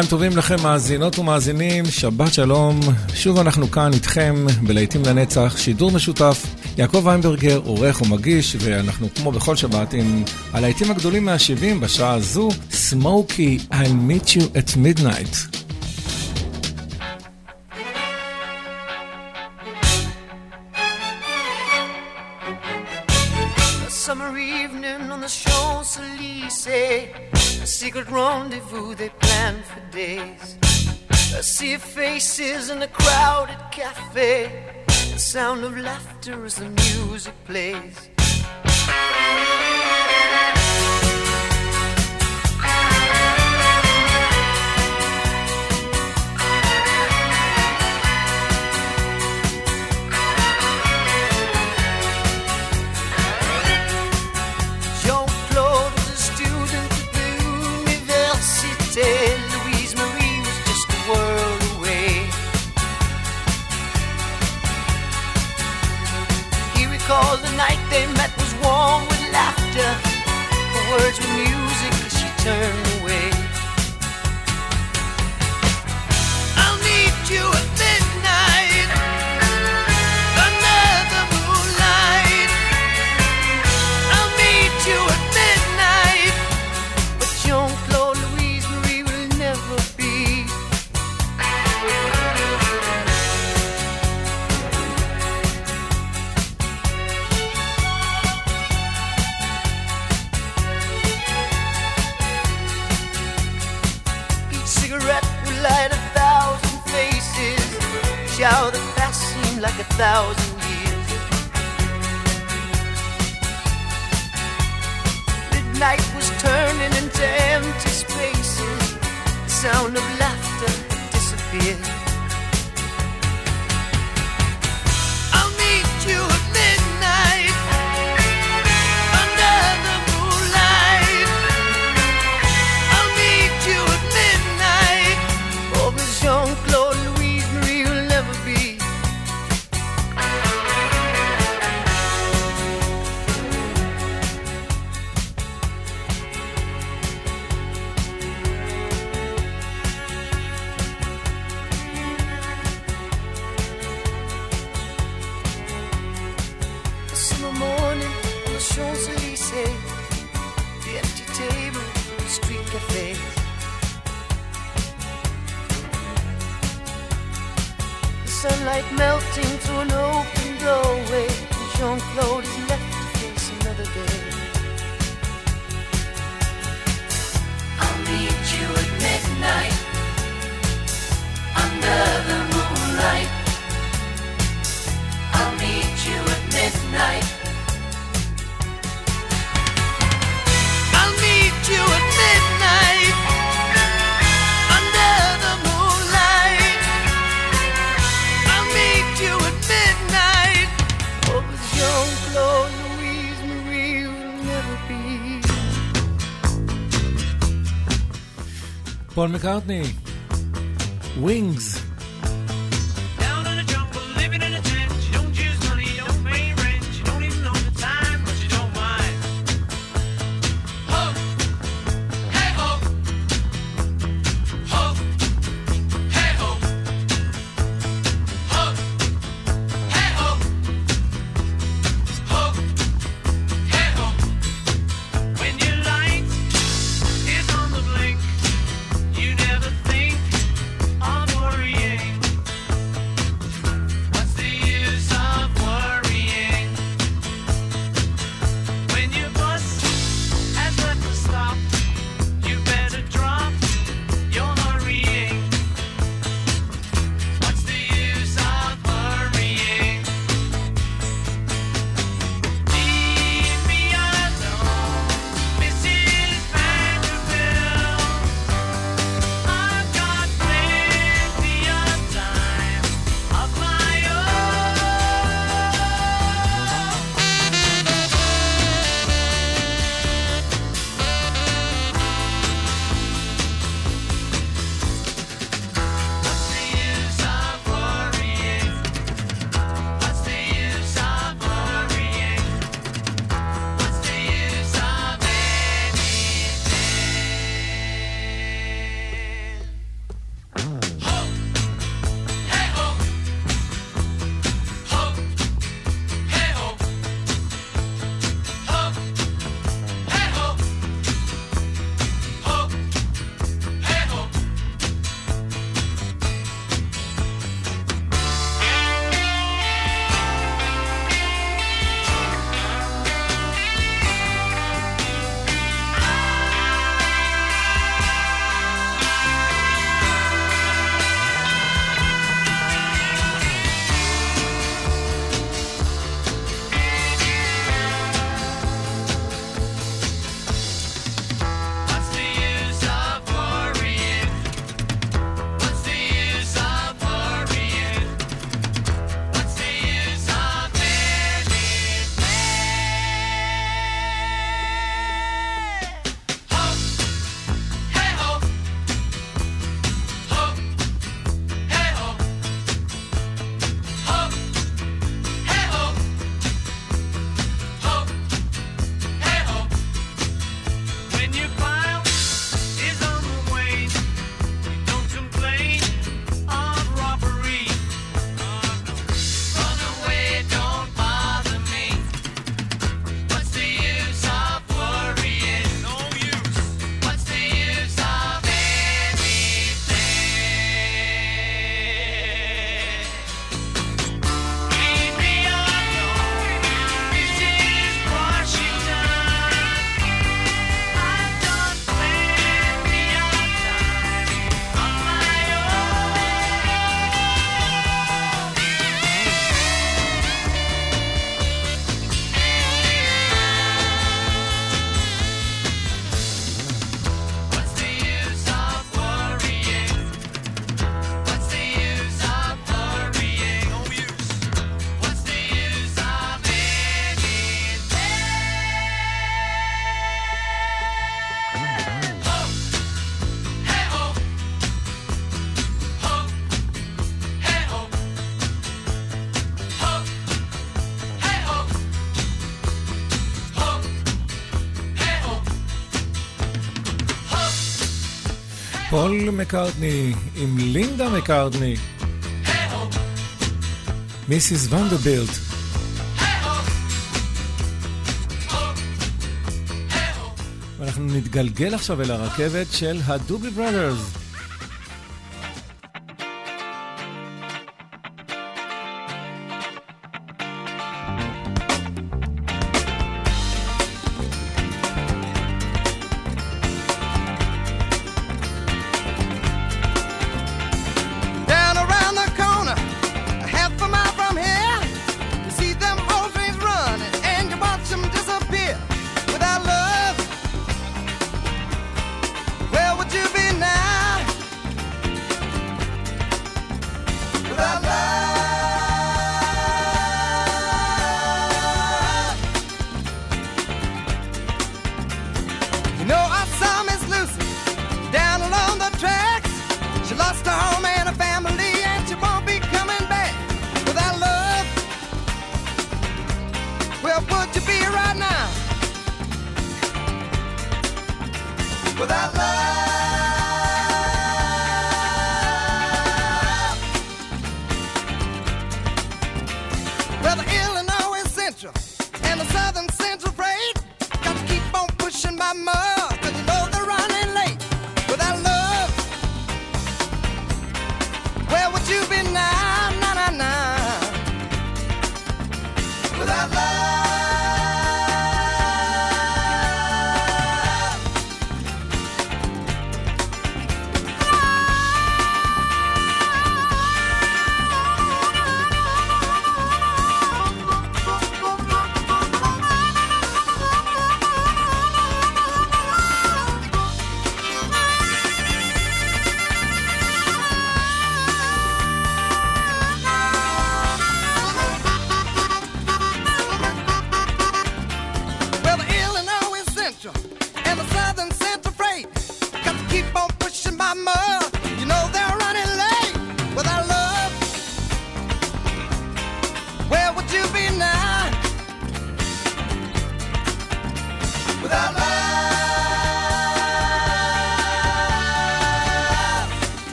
צהריים טובים לכם, מאזינות ומאזינים, שבת שלום. שוב אנחנו כאן איתכם בלהיטים לנצח, שידור משותף. יעקב איינברגר עורך ומגיש, ואנחנו כמו בכל שבת עם הלהיטים הגדולים מה-70 בשעה הזו, Smokey, I'll meet you at midnight. secret rendezvous they planned for days. I see faces in a crowded cafe. The sound of laughter as the music plays. song with laughter, words with music she turned. a thousand years. Midnight was turning into empty spaces. The sound of laughter disappeared. Paul McCartney. Wings. פול מקארטני עם לינדה מקארטני. מיסיס ונדרבילט. ואנחנו נתגלגל עכשיו אל הרכבת של הדובי ברודרס.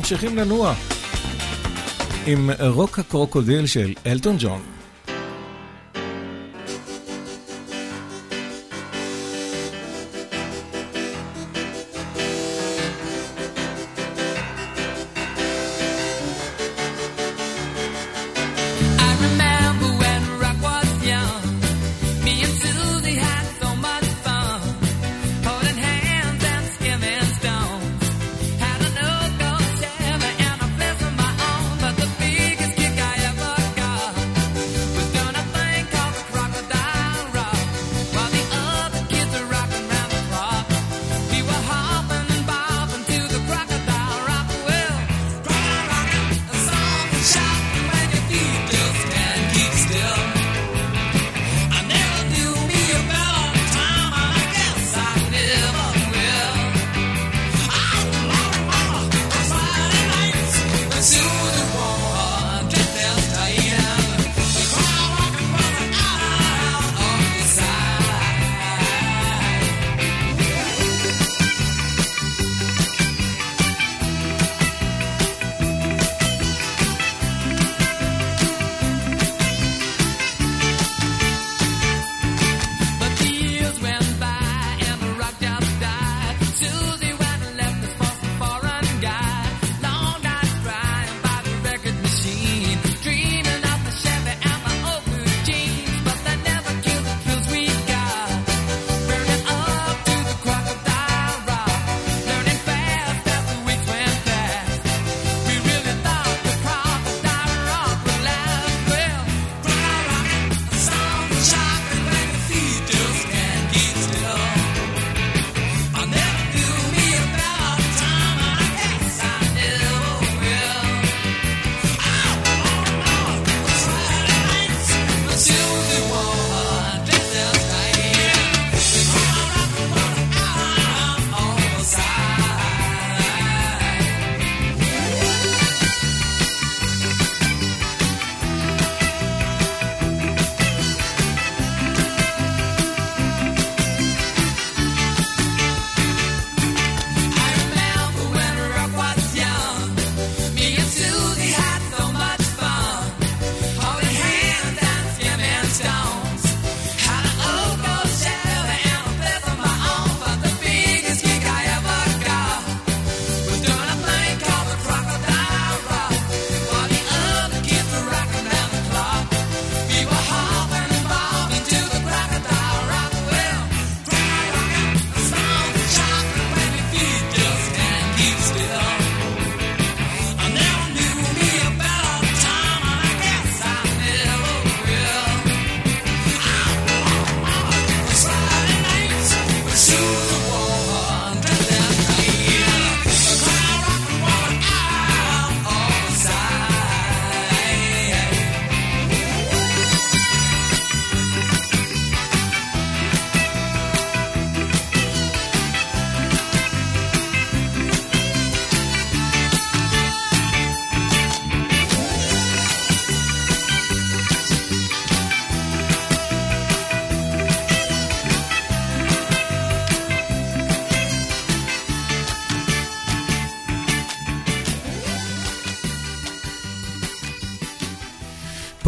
ממשיכים לנוע עם רוק הקרוקודיל של אלטון ג'ון.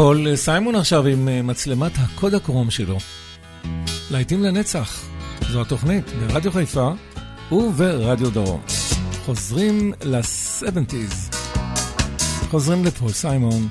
פול אה, סיימון עכשיו עם אה, מצלמת הקוד הקרום שלו. להיטים לנצח, זו התוכנית ברדיו חיפה וברדיו דרום. חוזרים ל-70's, חוזרים לפול סיימון.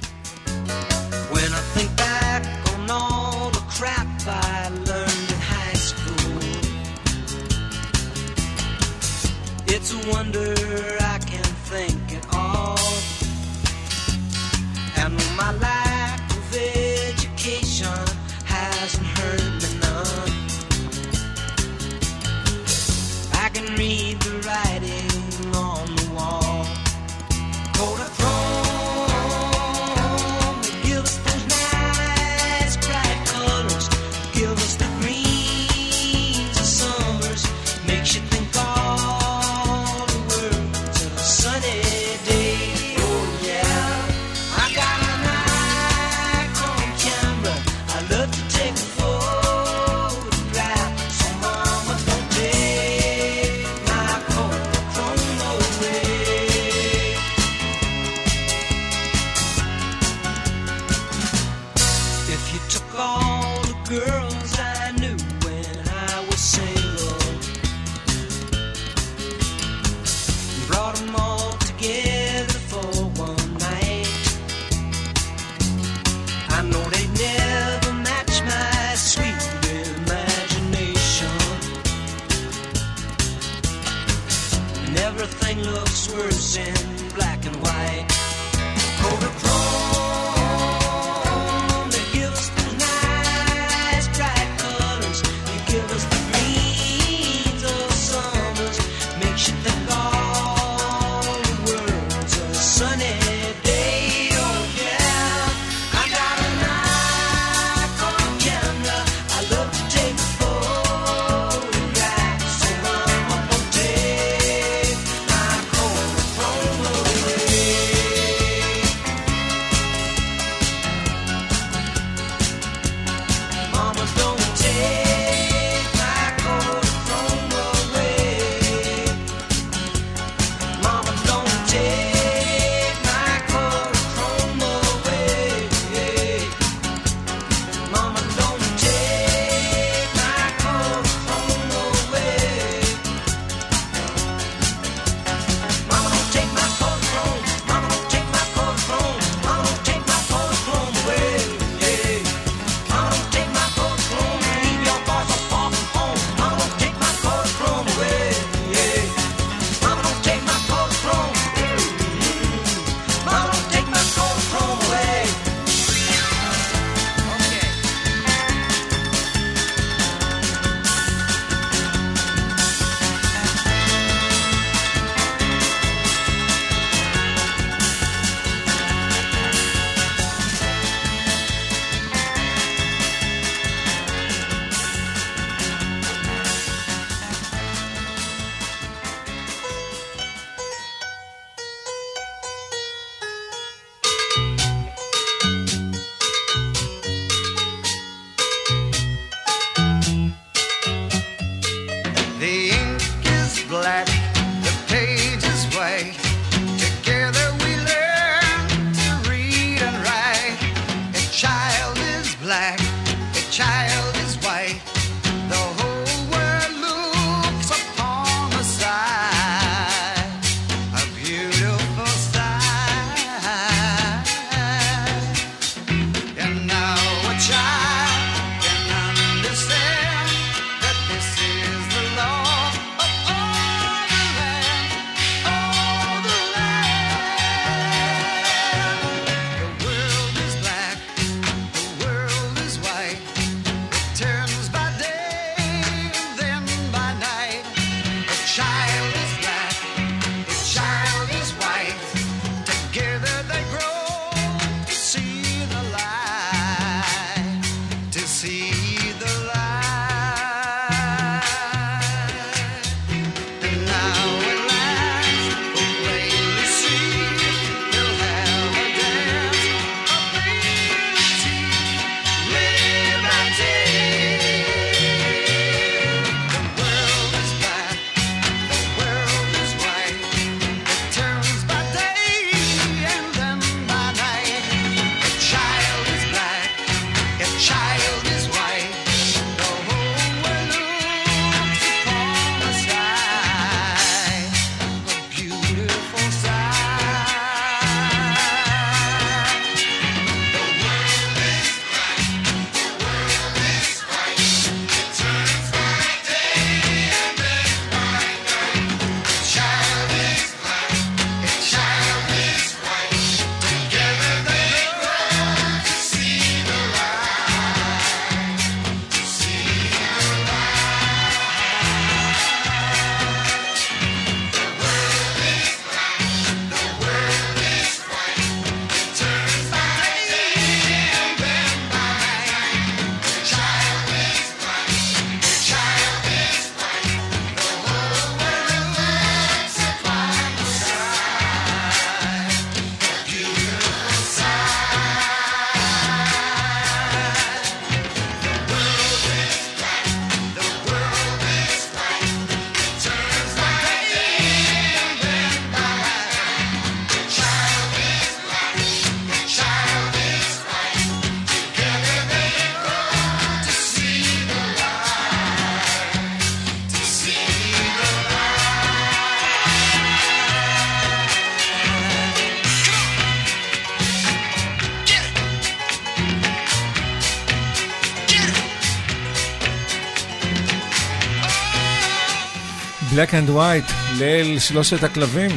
בלק אנד ווייט, ליל שלושת הכלבים.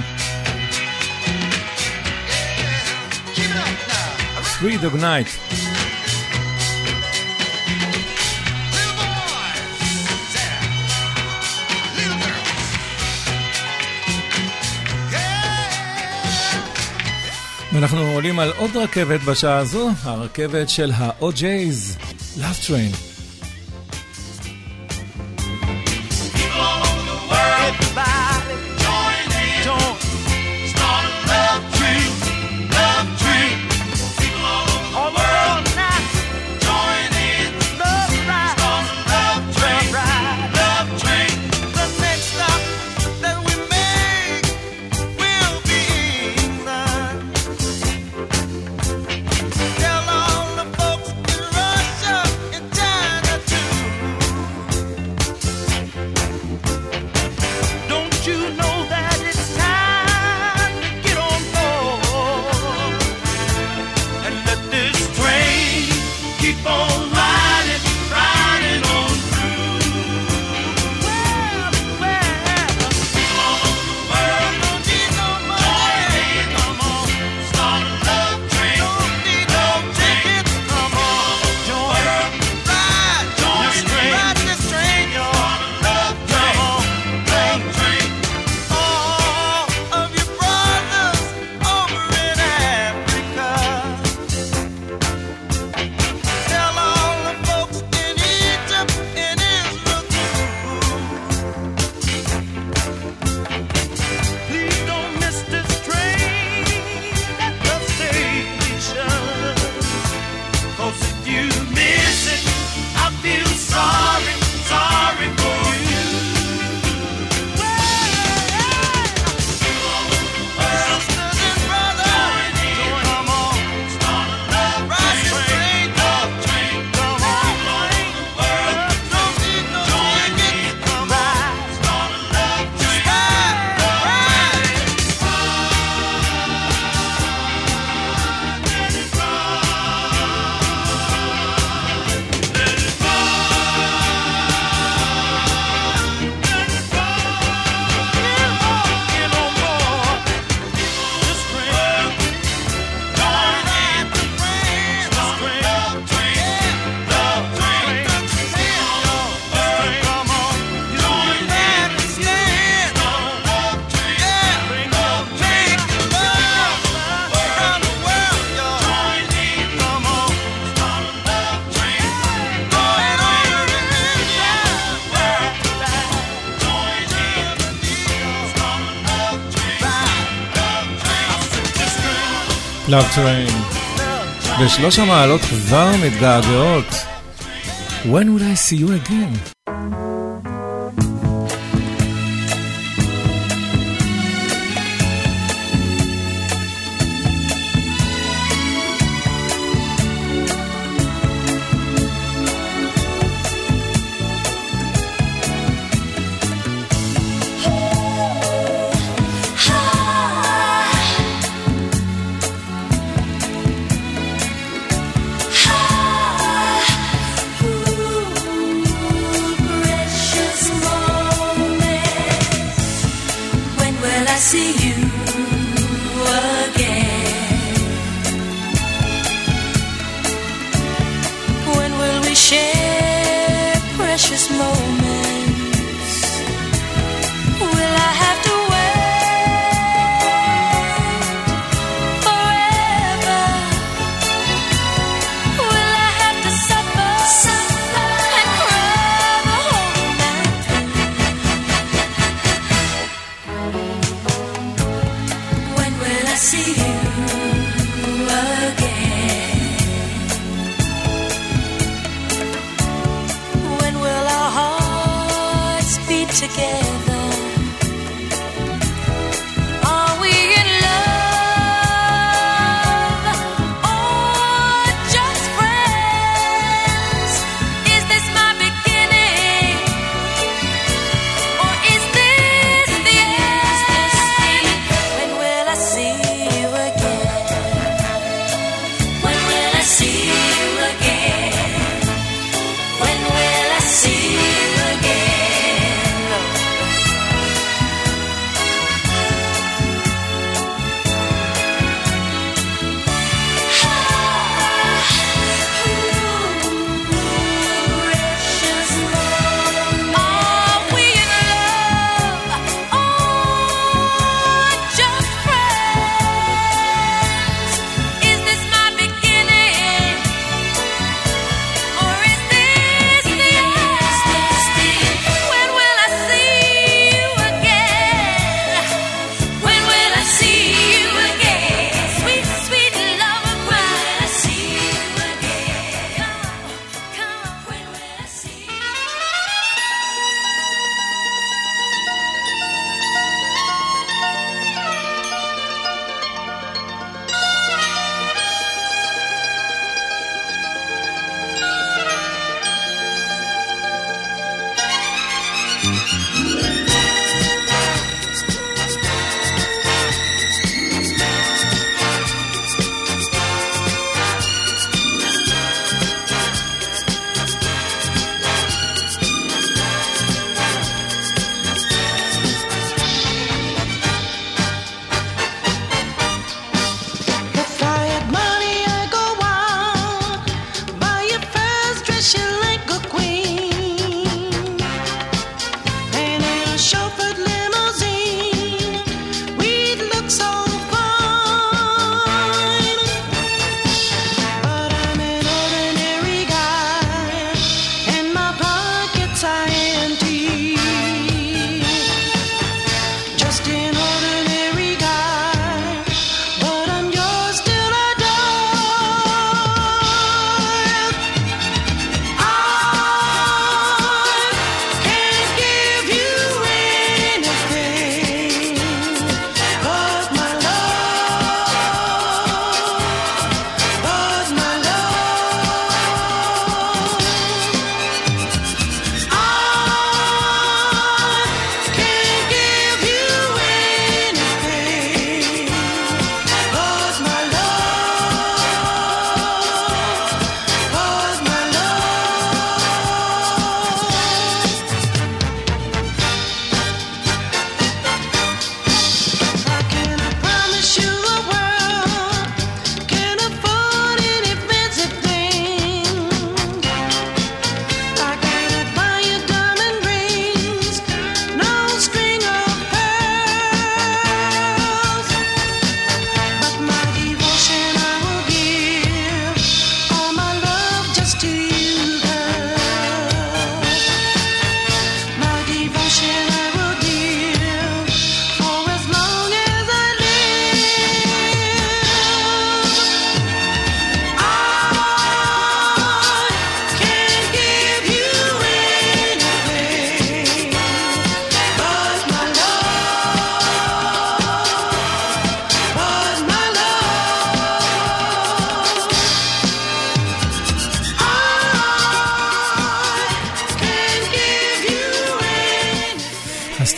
סווי דוג נייט. ואנחנו עולים על עוד רכבת בשעה הזו, הרכבת של ה-OJ's, Love Train. Love Train. ושלוש המעלות כבר מתגעגעות. When will I see you again? again.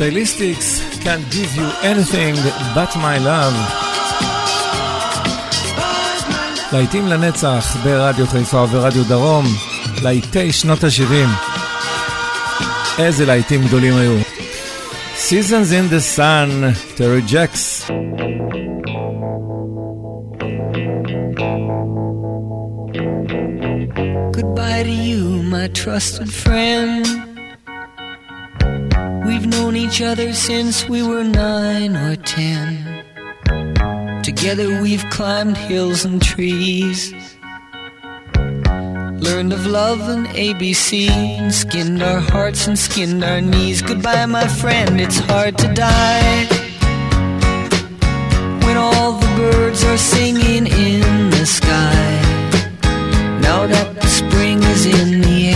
סטייליסטיקס, can't give you anything but my love. להיטים לנצח ברדיו חיפה וברדיו דרום, להיטי שנות ה-70. איזה להיטים גדולים היו. Seasons in the Sun, טרי ג'קס. Goodbye to you, my trusted friend. Each other since we were nine or ten. Together we've climbed hills and trees. Learned of love and ABC, and skinned our hearts and skinned our knees. Goodbye, my friend, it's hard to die. When all the birds are singing in the sky. Now that the spring is in the air,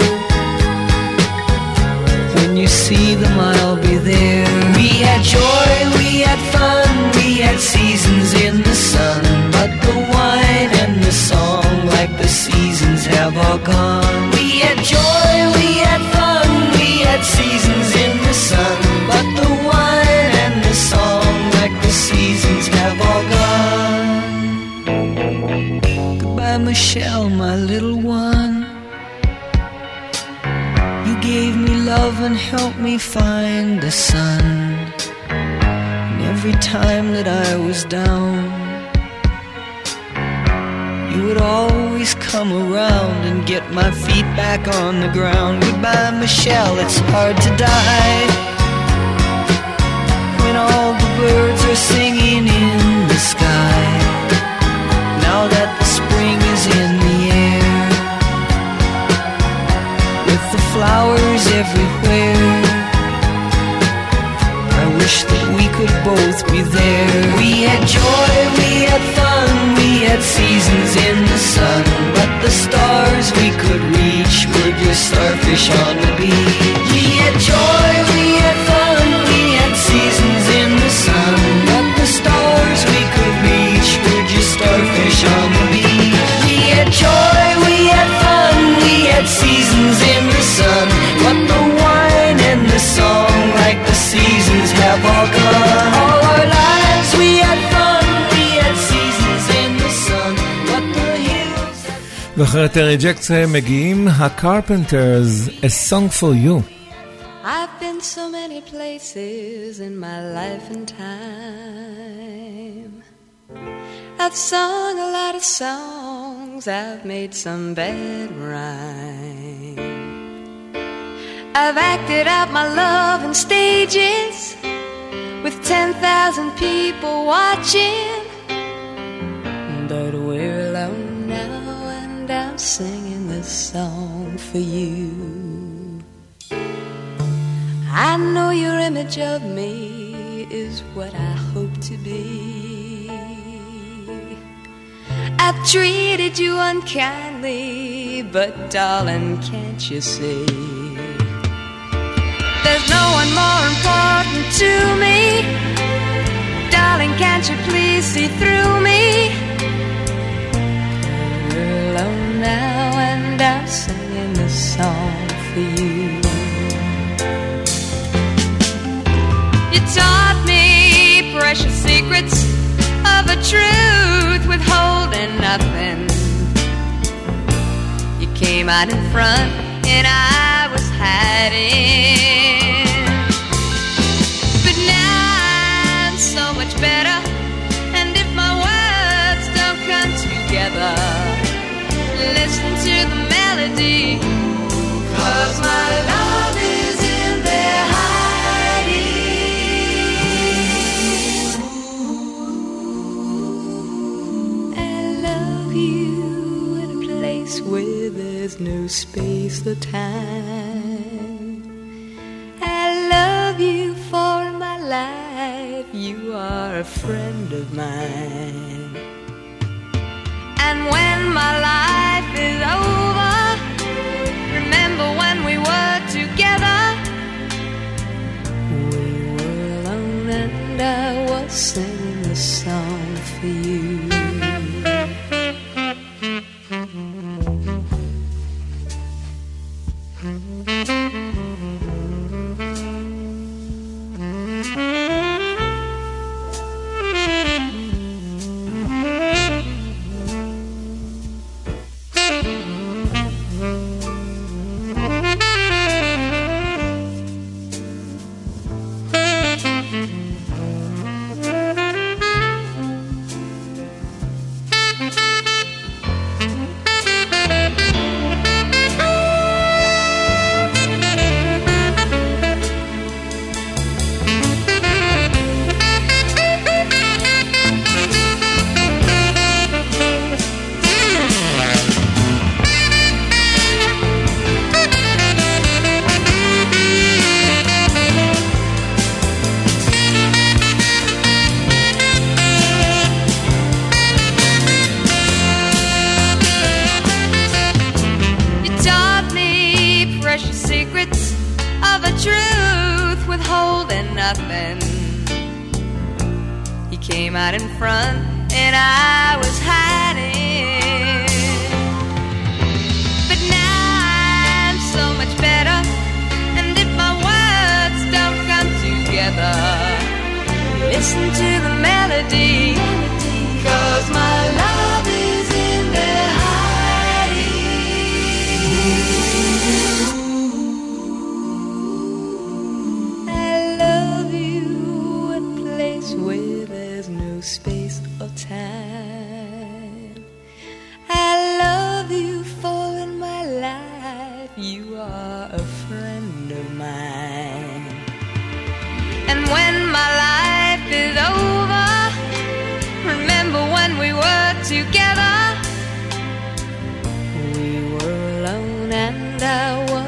See them, I'll be there. We had joy, we had fun, we had seasons in the sun. But the wine and the song, like the seasons, have all gone. We had joy, we had fun, we had seasons in the sun. And helped me find the sun. And every time that I was down, you would always come around and get my feet back on the ground. Goodbye, Michelle, it's hard to die starfish on the beach. ואחרי טרי ג'קס מגיעים ה-Carpenters, A Song for You. I've been so many places in my life and time. I've sung a lot of songs, I've made some bad rhyme. I've acted out my love in stages with 10,000 people watching. But singing this song for you. I know your image of me is what I hope to be. I've treated you unkindly, but darling, can't you see? There's no one more important Came in front and I was hiding. no space or time. I love you for my life, you are a friend of mine. And when my life is over, remember when we were together. We were alone and I was sad.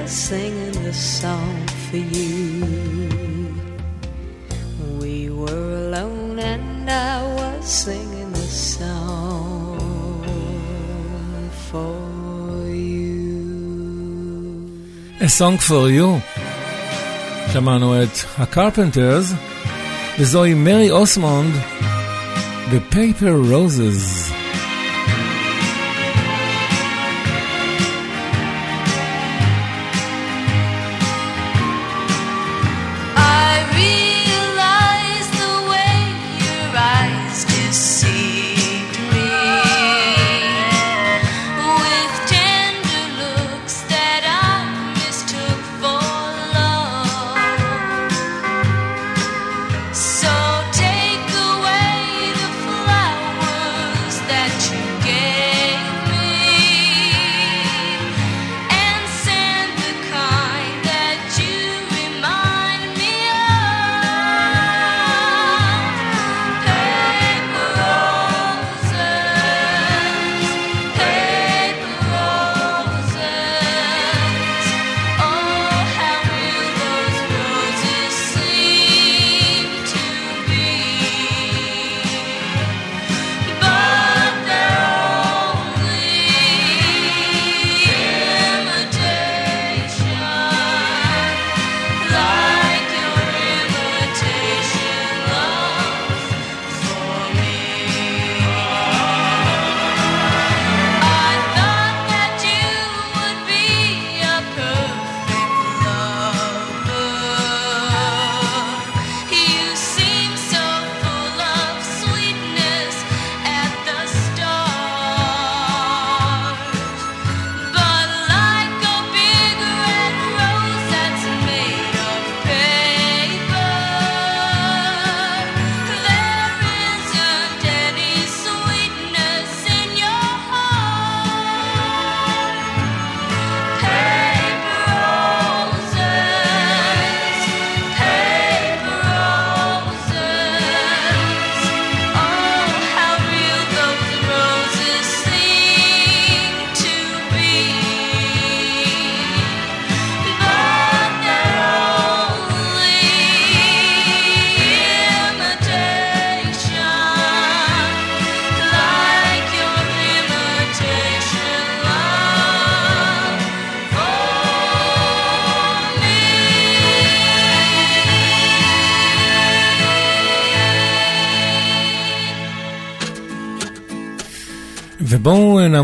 singing this song for you. We were alone and I was singing this song for you. A song for you. שמענו את הקרפנטרס וזוהי מרי אוסמונד ב-Paper Roses.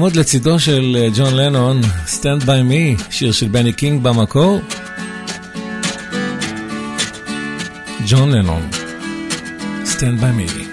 עוד לצידו של אה, ג'ון לנון, Stand By Me, שיר של בני קינג במקור. ג'ון לנון, Stand By Me.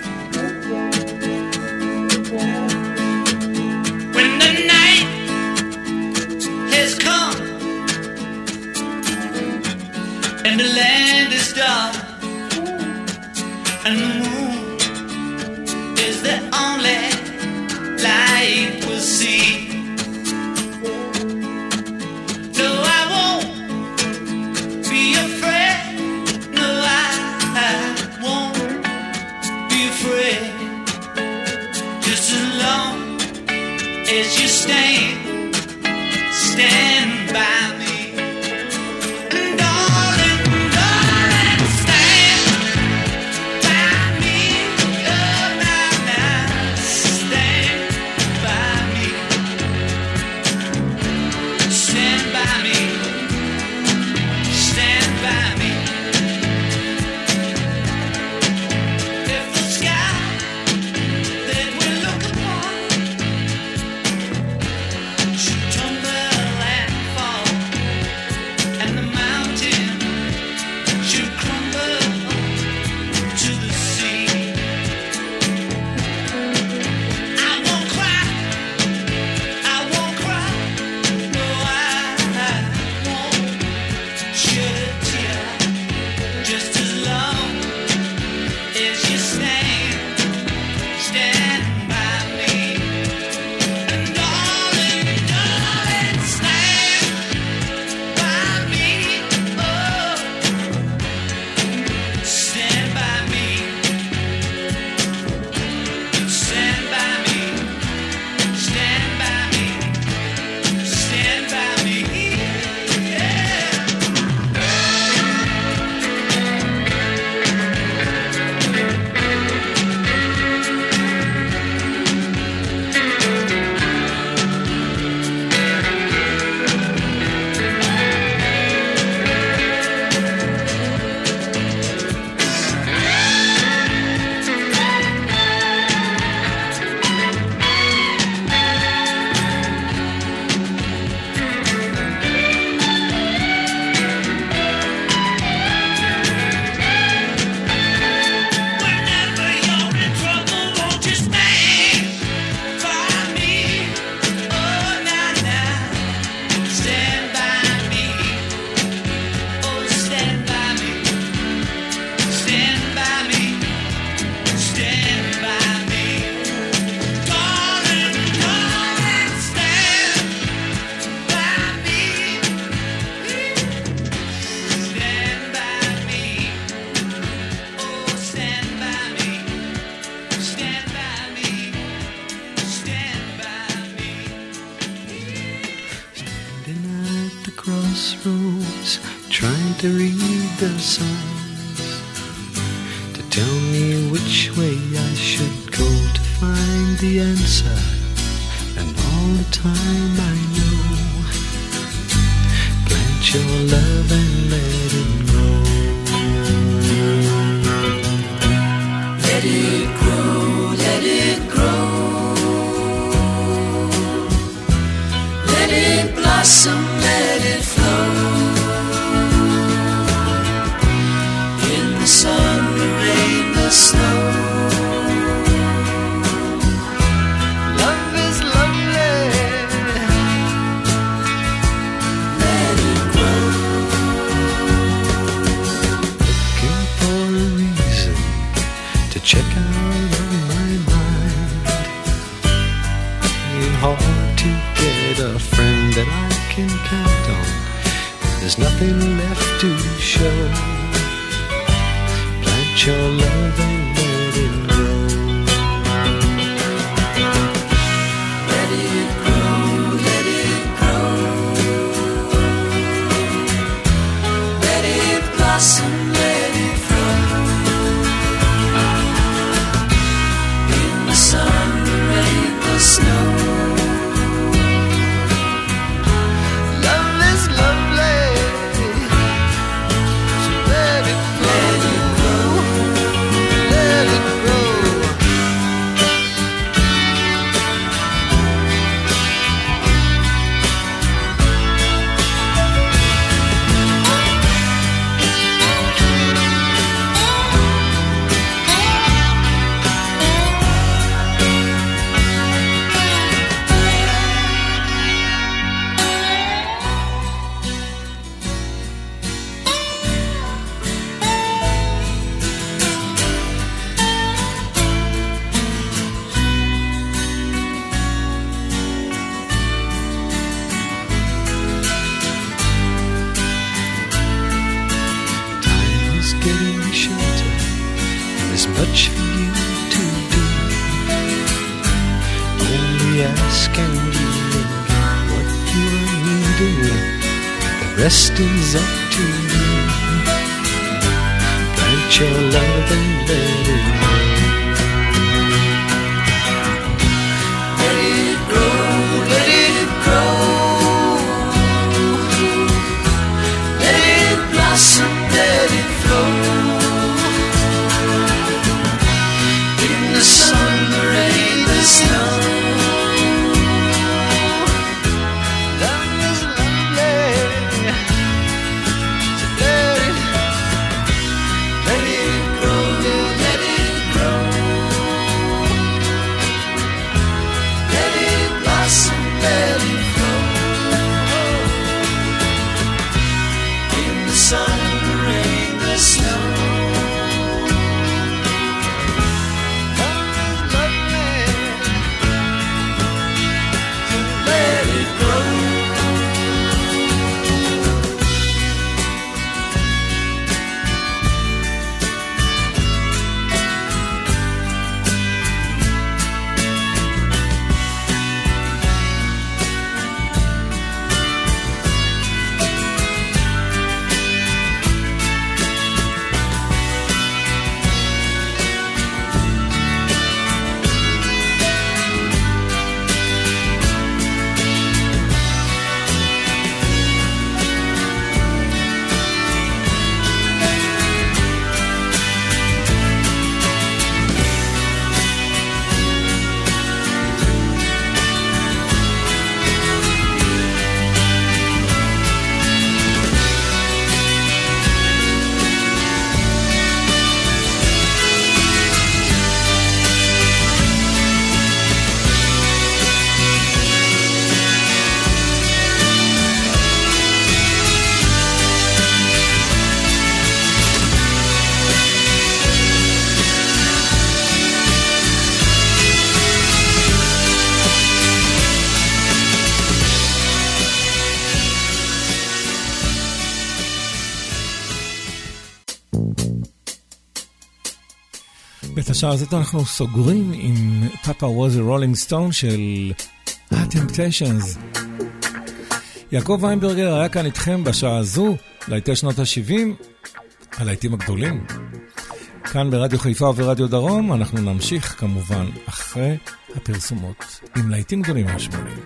much for you to do. Only asking you what you are needing. The rest is up to you. Plant your love and let it השעה הזאת אנחנו סוגרים עם פאפה ווזי רולינג סטון של הטמפטיישנס. יעקב ויינברגר היה כאן איתכם בשעה הזו, להיטי שנות ה-70, הלהיטים הגדולים. כאן ברדיו חיפה וברדיו דרום, אנחנו נמשיך כמובן אחרי הפרסומות עם להיטים גדולים מהשמונים.